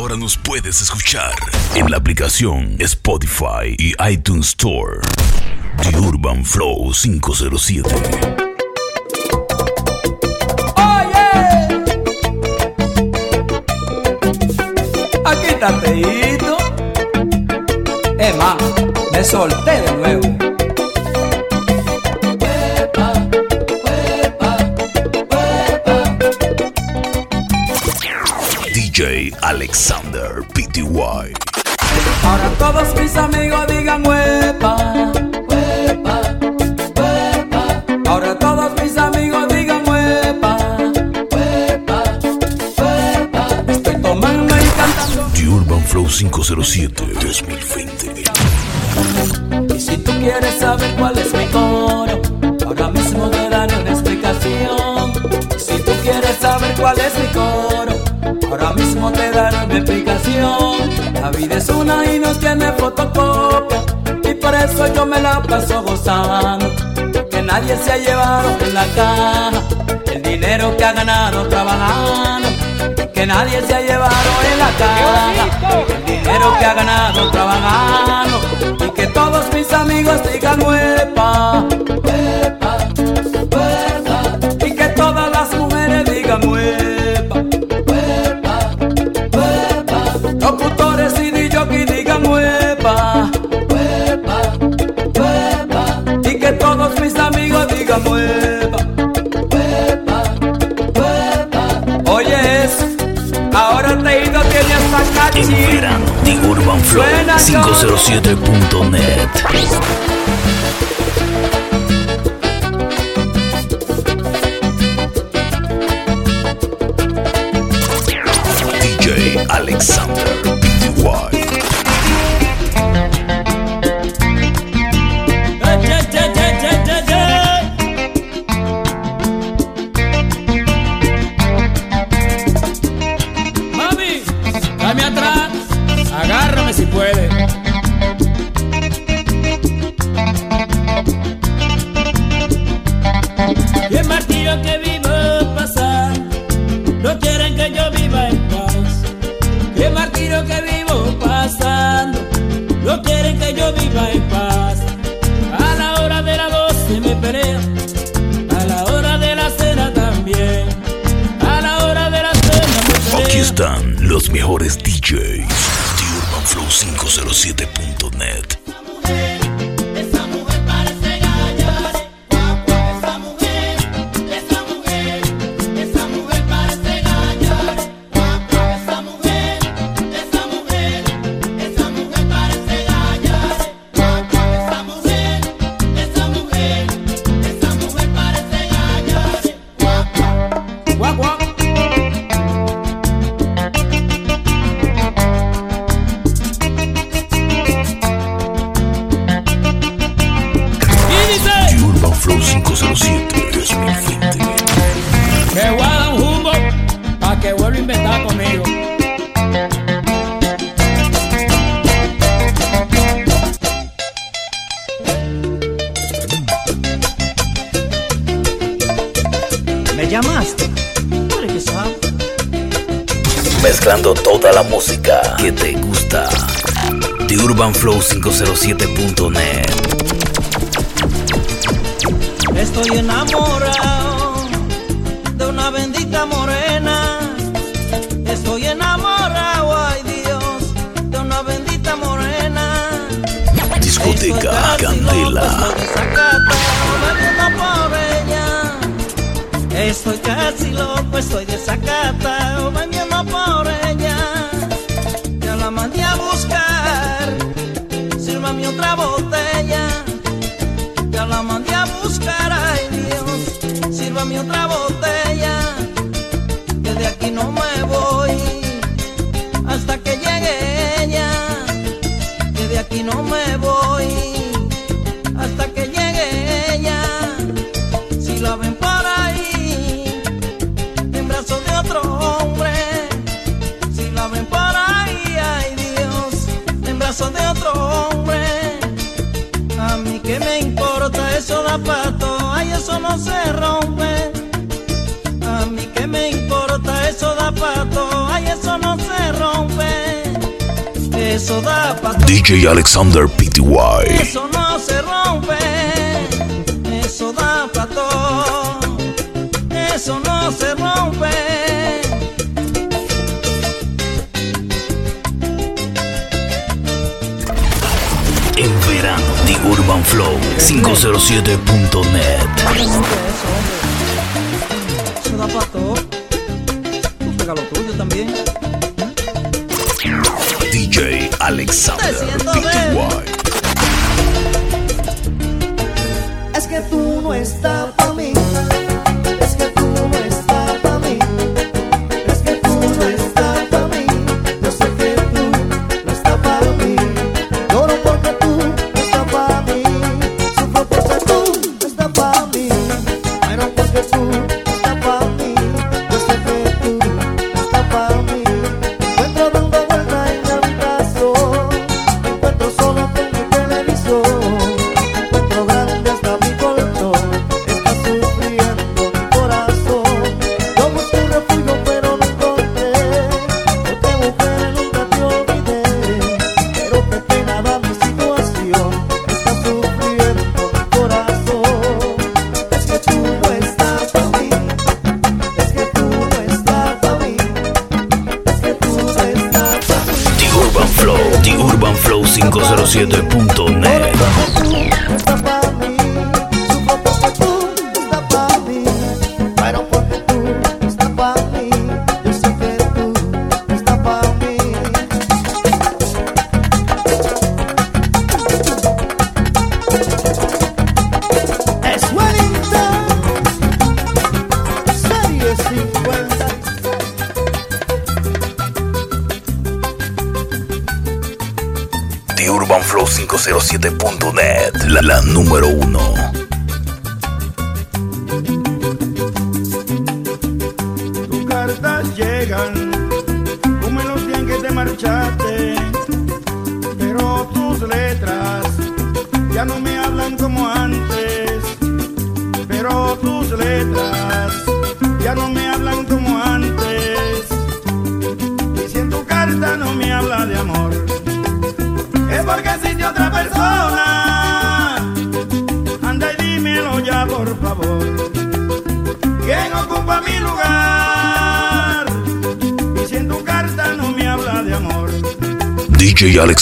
Ahora nos puedes escuchar en la aplicación Spotify y iTunes Store. The Urban Flow 507. Oye, aquí está Teito. Es más, me solté de nuevo. Alexander Pty. Ahora todos mis amigos digan huepa, huepa, huepa. Ahora todos mis amigos digan huepa, huepa, huepa. Estoy tomando y cantando. The Urban Flow 507 2020. Y si tú quieres saber cuál es mi coro, ahora mismo te daré una explicación. Si tú quieres saber cuál es mi coro, ahora mismo te daré una explicación. La vida es una y no tiene fotocopia, y por eso yo me la paso gozando. Que nadie se ha llevado en la caja el dinero que ha ganado trabajando. Que nadie se ha llevado en la caja el dinero que ha ganado trabajando. Y que todos mis amigos digan huepa, 507.net. pelea. A la hora de la cena también. A la hora de la cena me pelea. Aquí están los mejores DJs de UrbanFlow507.net. urbanflow507.net. Estoy enamorado de una bendita morena. Estoy enamorado, ay Dios, de una bendita morena. Discoteca Estoy Candela. Estoy casi loco, estoy desacatado, bebiendo por ella. Botella. Ya la mandé a buscar, ay Dios, sírvame otra eso da pa DJ Alexander PTY. Eso no se rompe, eso da pa todo. Eso no se rompe. En verano, The Urban Flow 507.net. Eso da pa todo. Tú pégalo tuyo también. Alexander Es que tú no estás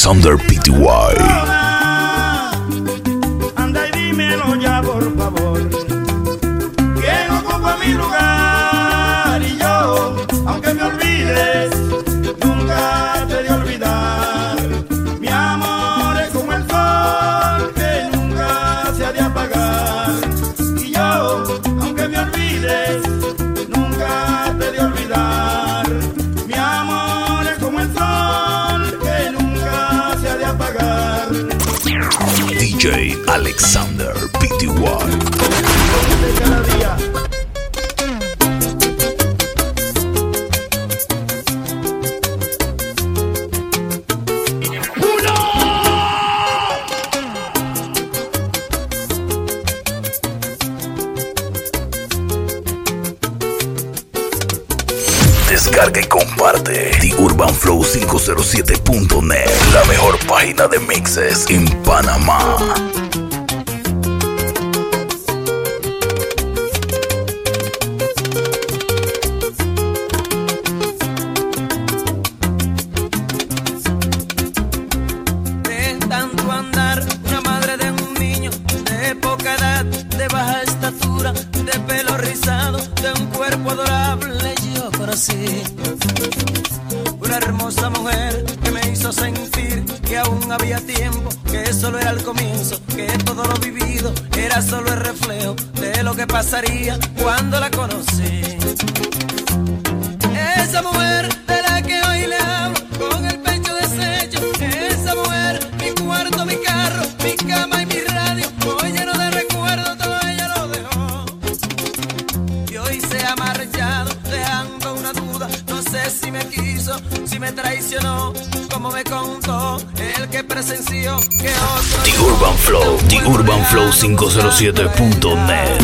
Alexander Pty. Alexander Pty. Descarga y comparte The Urban Flow 507.net, la mejor página de mixes en Panamá. Una hermosa mujer que me hizo sentir que aún había tiempo, que solo era el comienzo, que todo lo vivido era solo el reflejo de lo que pasaría cuando la conocí. Esa mujer me traicionó, como me contó el que presenció que otro. The Urban Flow, The Urban Flow 507.net.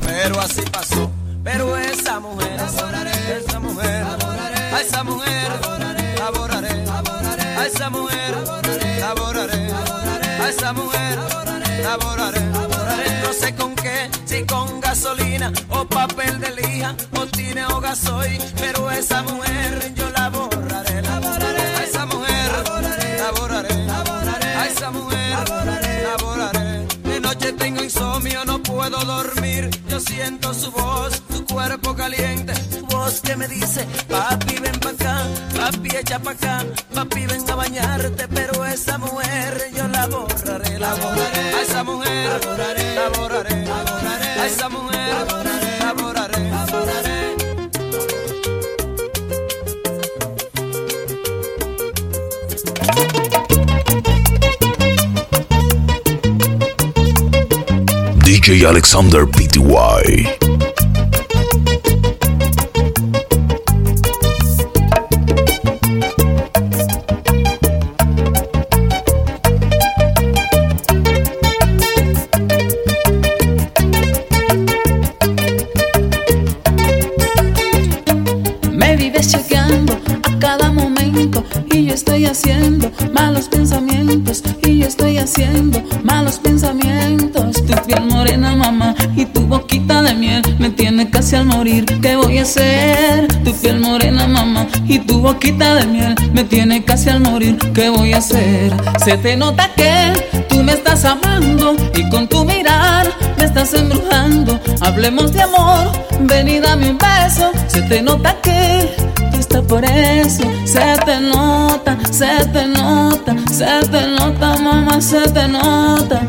Pero así pasó, pero esa mujer, adoraré, esa mujer, adoraré, a esa mujer, adoraré, adoraré, adoraré a esa mujer, adoraré, a esa mujer, adoraré, adoraré, no sé con qué, si con gasolina o papel de lija o tiene o gasoil, pero esa mujer Mío, no puedo dormir. Yo siento su voz, su cuerpo caliente. Su voz que me dice, papi, ven pa' acá, papi, echa pa' acá. Papi, ven a bañarte. Pero esa mujer yo la borraré, la borraré. A esa mujer, la borraré, la borraré. A esa mujer. DJ Alexander Pty. de miel me tiene casi al morir. ¿Qué voy a hacer? Se te nota que tú me estás amando y con tu mirar me estás embrujando. Hablemos de amor, ven y dame un beso. Se te nota que tú estás por eso. Se te nota, se te nota, se te nota, mamá, se te nota.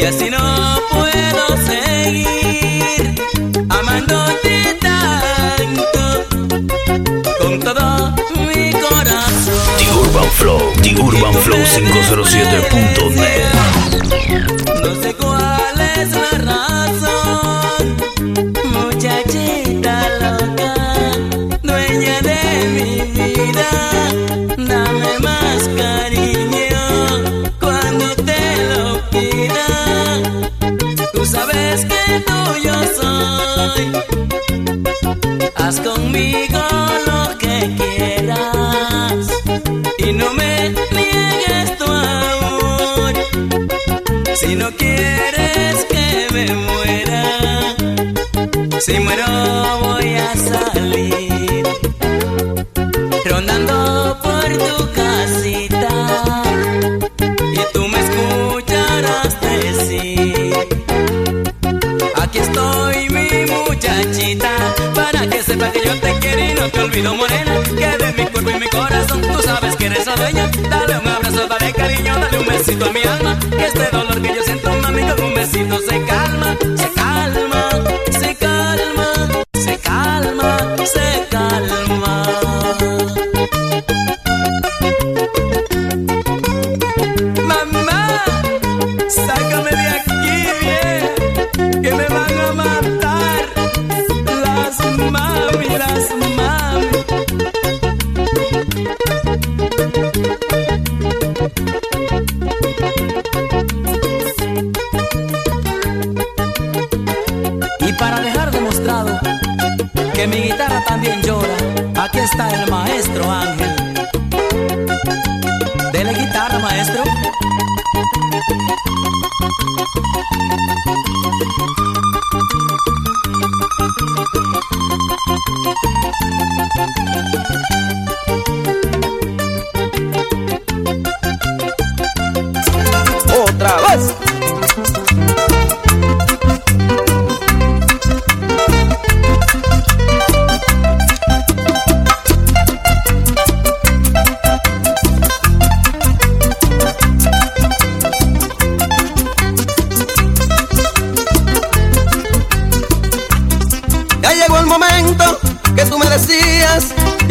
Y así no puedo seguir amándote tanto con todo mi corazón. The Urban Flow, The Urban Flow 507.net.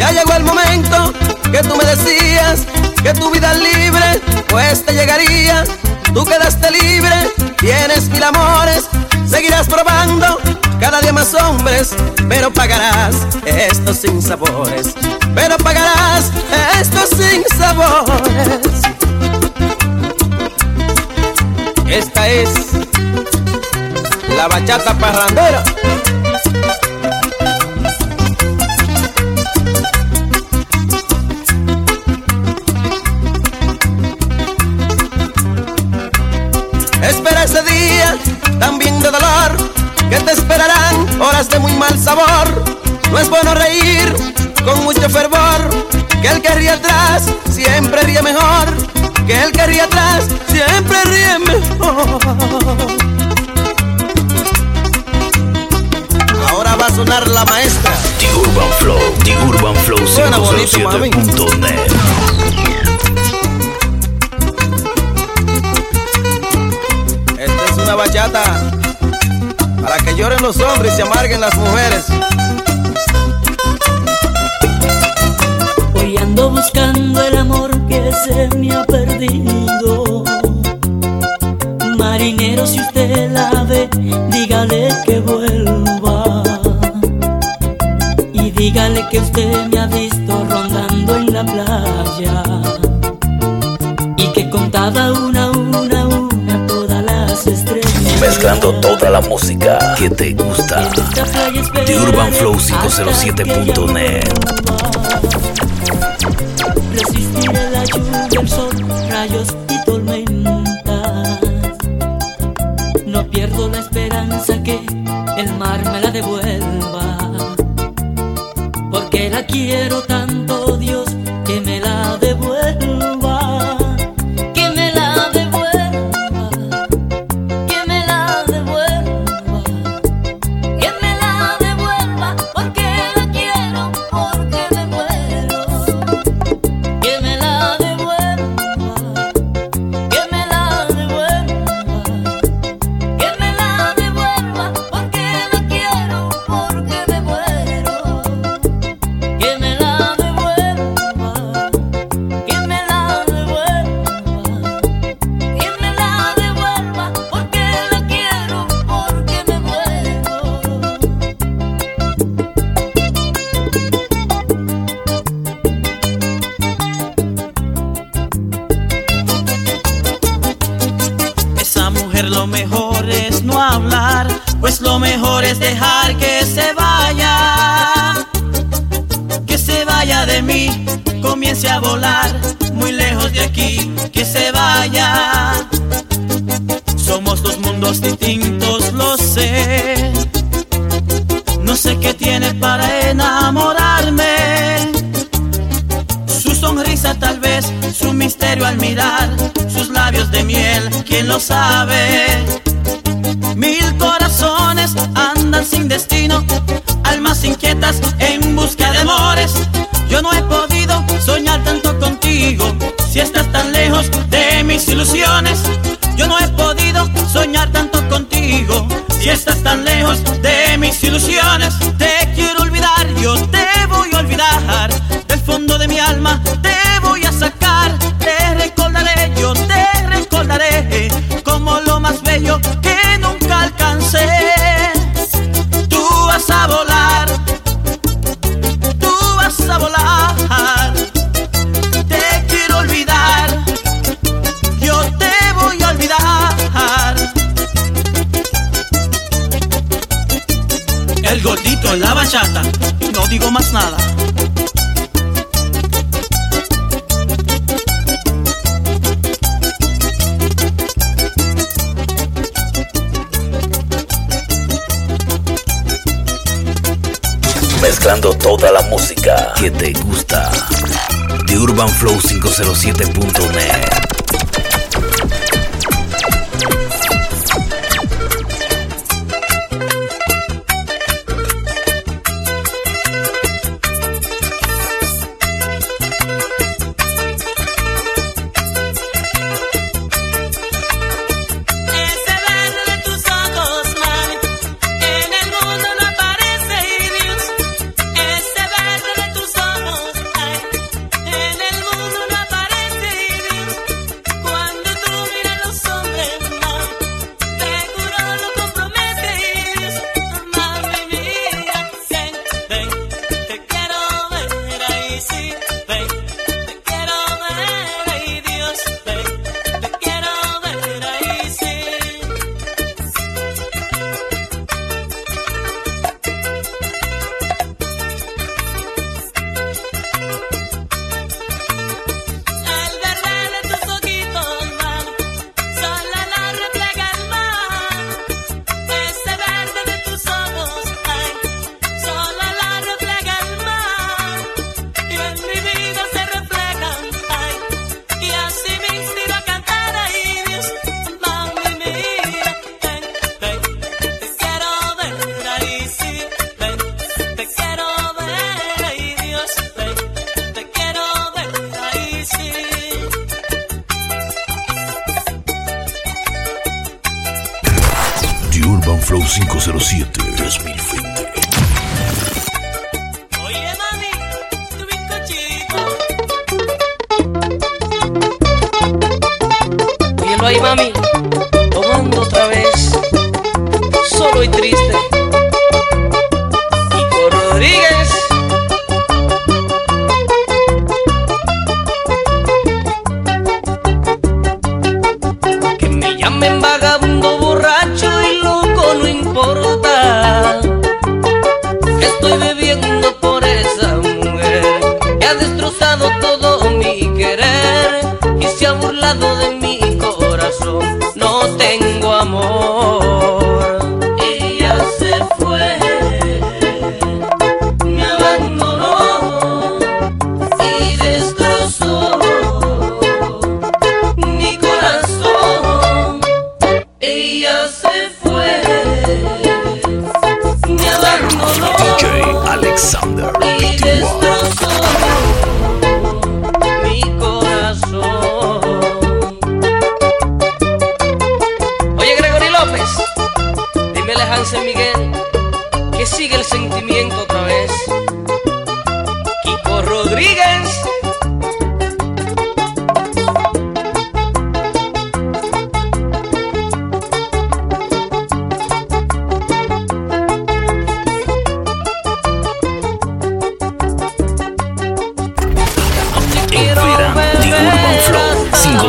Ya llegó el momento que tú me decías que tu vida libre, pues te llegaría. Tú quedaste libre, tienes mil amores, seguirás probando cada día más hombres, pero pagarás estos sin sabores, pero pagarás estos sin sabores. Esta es la bachata parrandera. de muy mal sabor. No es bueno reír con mucho fervor, que el que ríe atrás siempre ríe mejor, que el que ríe atrás siempre ríe mejor. Ahora va a sonar la maestra. The Urban Flow, The Urban Flow 507.net. Esta es una bachata para que lloren los hombres y se amarguen las mujeres. Hoy ando buscando el amor que se me ha escuchando toda la música que te gusta. De Urban Flow 507.net. que nunca alcancé. Tú vas a volar, tú vas a volar. Te quiero olvidar, yo te voy a olvidar. El gordito en la bachata, no digo más nada. toda la música que te gusta. The Urban Flow 507.net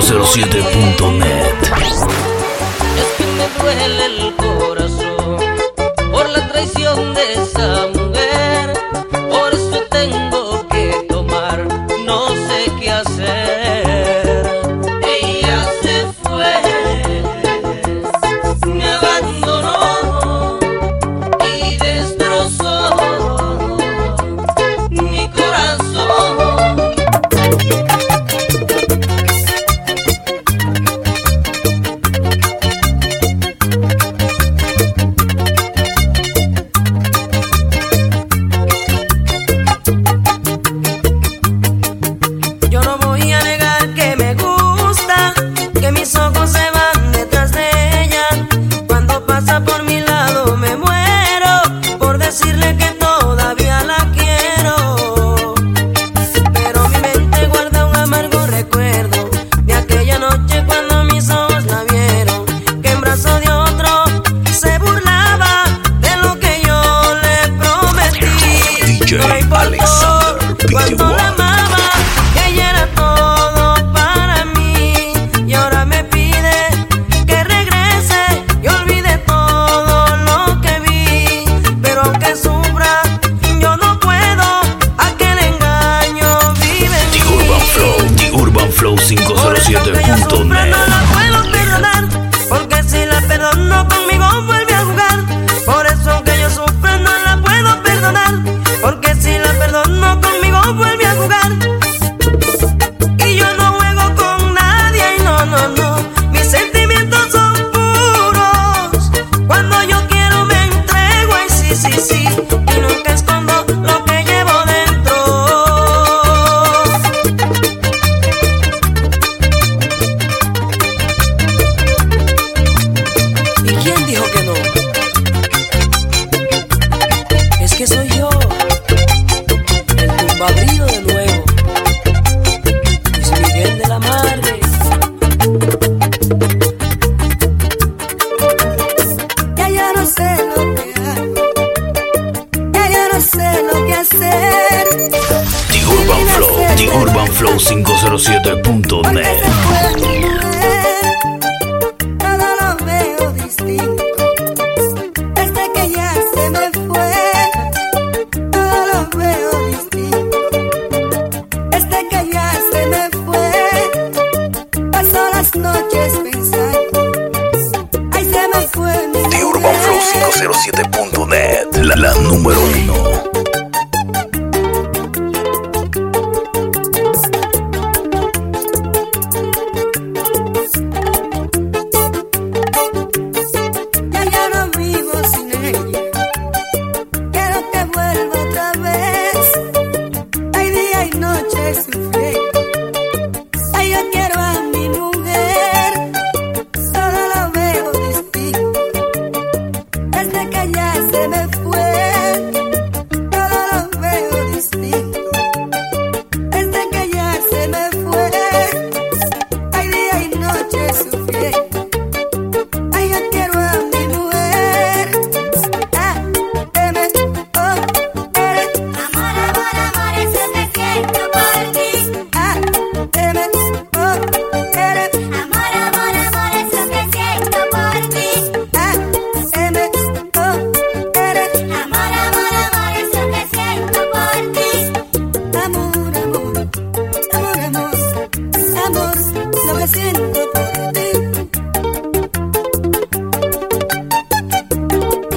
507.net. Es que me duele el corazón por la traición de esa mujer.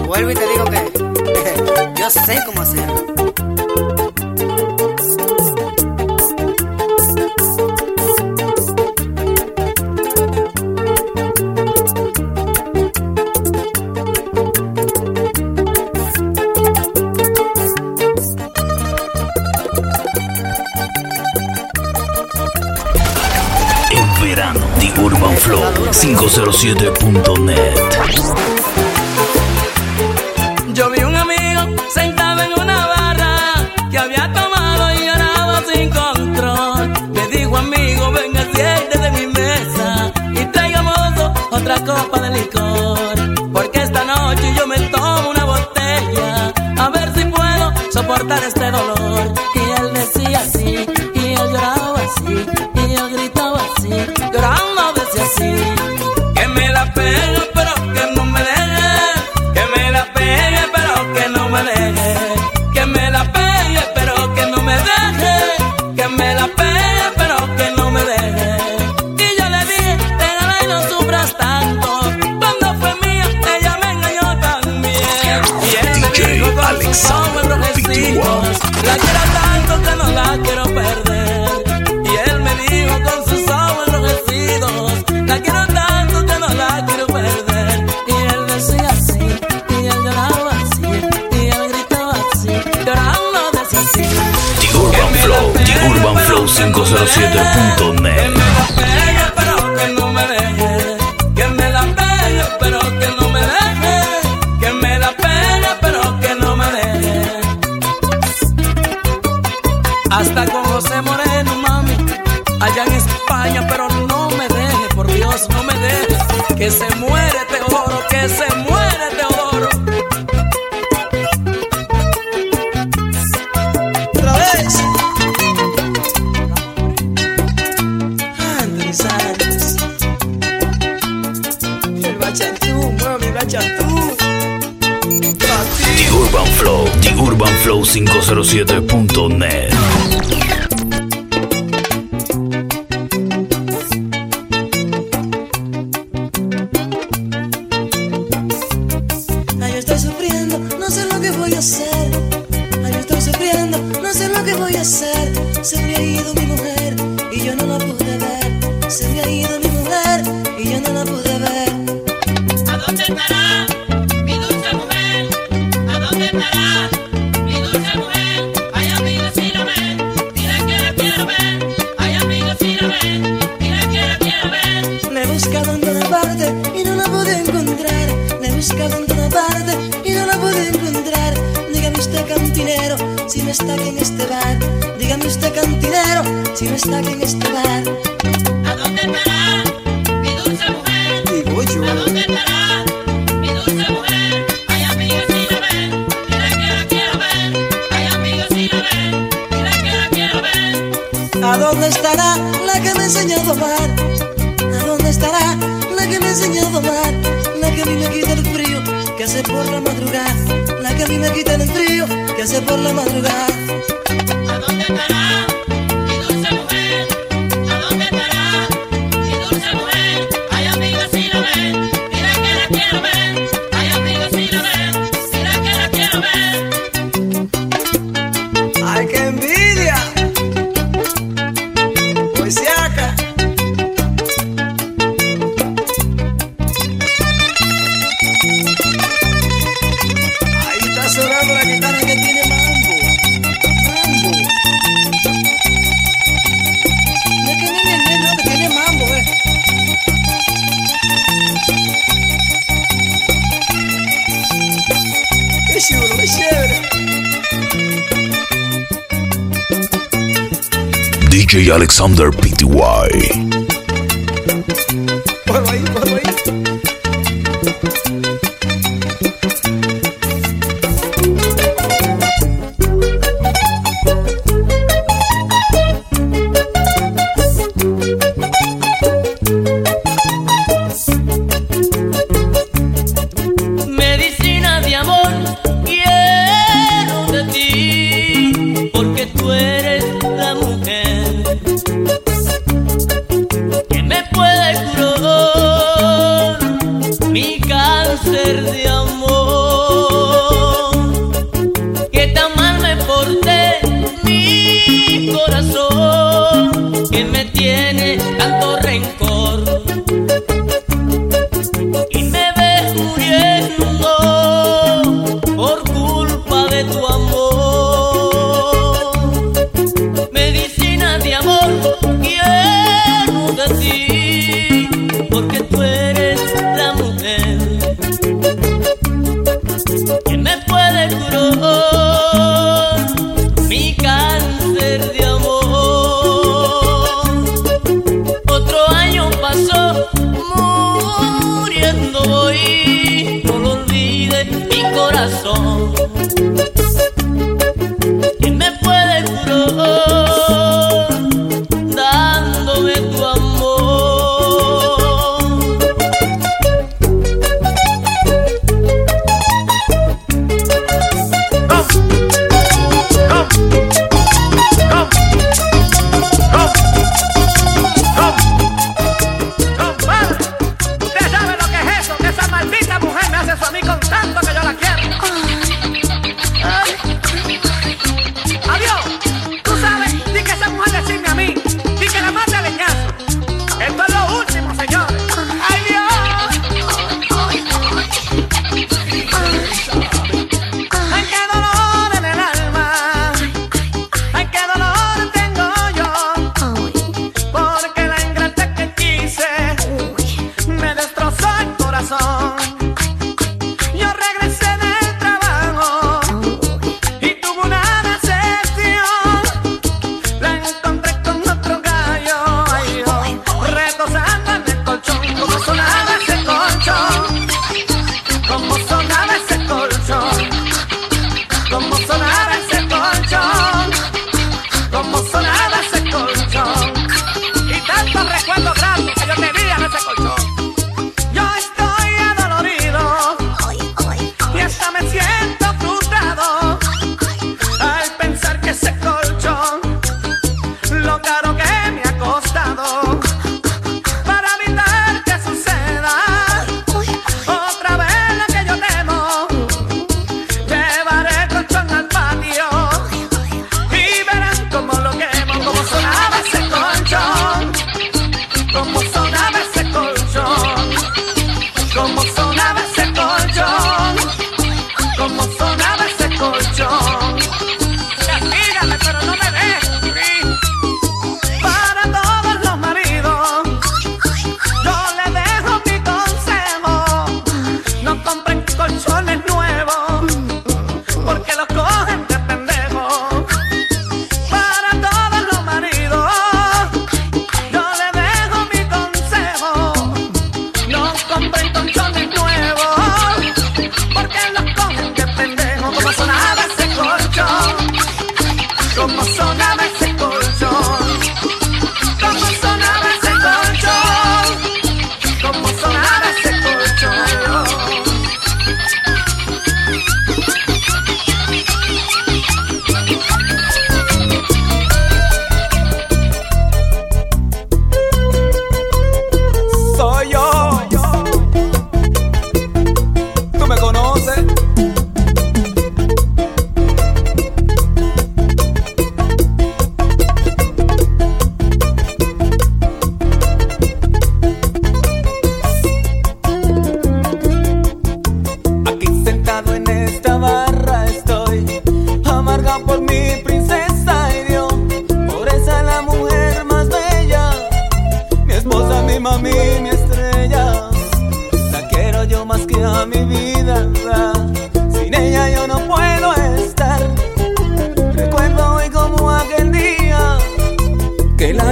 Vuelvo y te digo que yo sé cómo hacerlo. 107.9. 107.9 no sé lo que voy a hacer. Ay, yo estoy sufriendo, no sé lo que voy a hacer. Está en este bar. ¿A dónde estará mi dulce mujer? Digo yo. ¿A dónde estará mi dulce mujer? Ay, amiga, si la ven, mira que la quiero ver. Ay, amiga, si la ven, mira que la quiero ver. ¿A dónde estará la que me enseñó a domar? ¿A dónde estará la que me enseñó a domar? La que a mí me quita el frío que hace por la madrugada. La que a mí me quita el frío que hace por la madrugada. Ver. ¡Ay, DJ Alexander Pty. tanto rencor.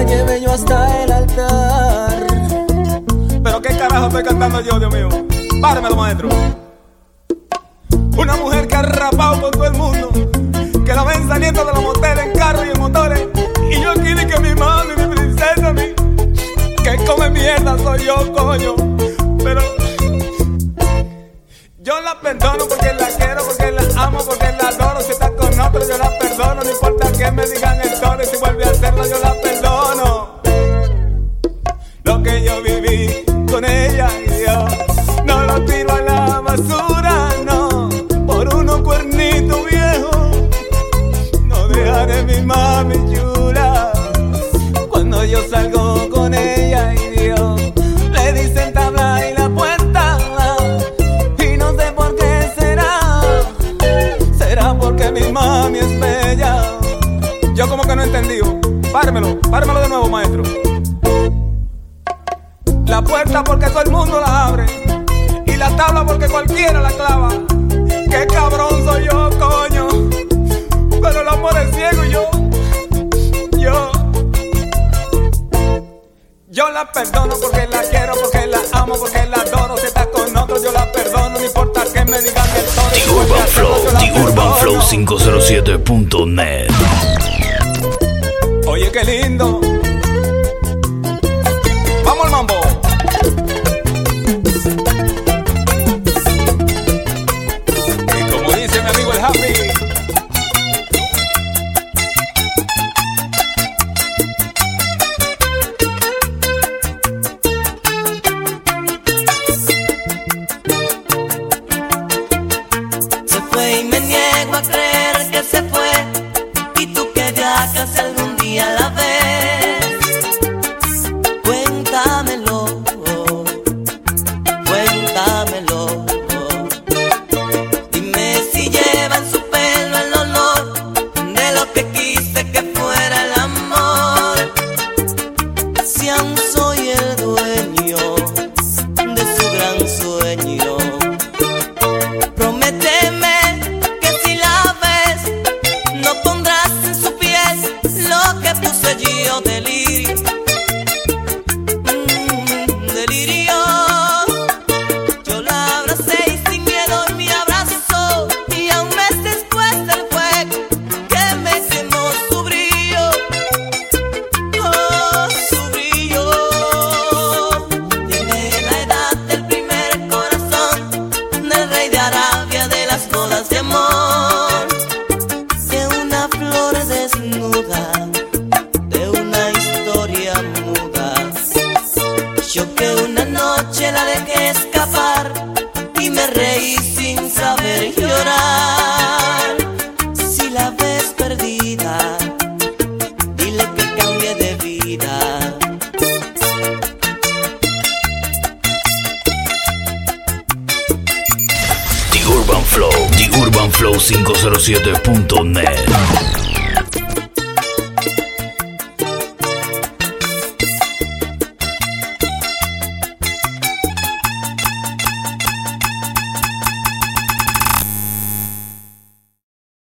La llevé yo hasta el altar. Pero qué carajo estoy cantando yo, Dios mío. Pármelo, maestro. Una mujer que ha rapado con todo el mundo. Que la ven saliendo de los moteles en carros y en motores. Y yo aquí que mi mami, mi princesa, mi. Que come mierda soy yo, coño. Pero. Yo la perdono porque la quiero, porque la amo, porque la adoro. Si está con otro, yo la perdono. No importa que me digan el toro. La puerta porque todo el mundo la abre. Y la tabla porque cualquiera la clava. Qué cabrón soy yo, coño. Pero el amor es ciego y yo. Yo. Yo la perdono porque la quiero, porque la amo, porque la adoro. Si está con otro, yo la perdono. No importa que me digan el tono. The Urban Flow, The Urban Flow 507.net. Oye, qué lindo.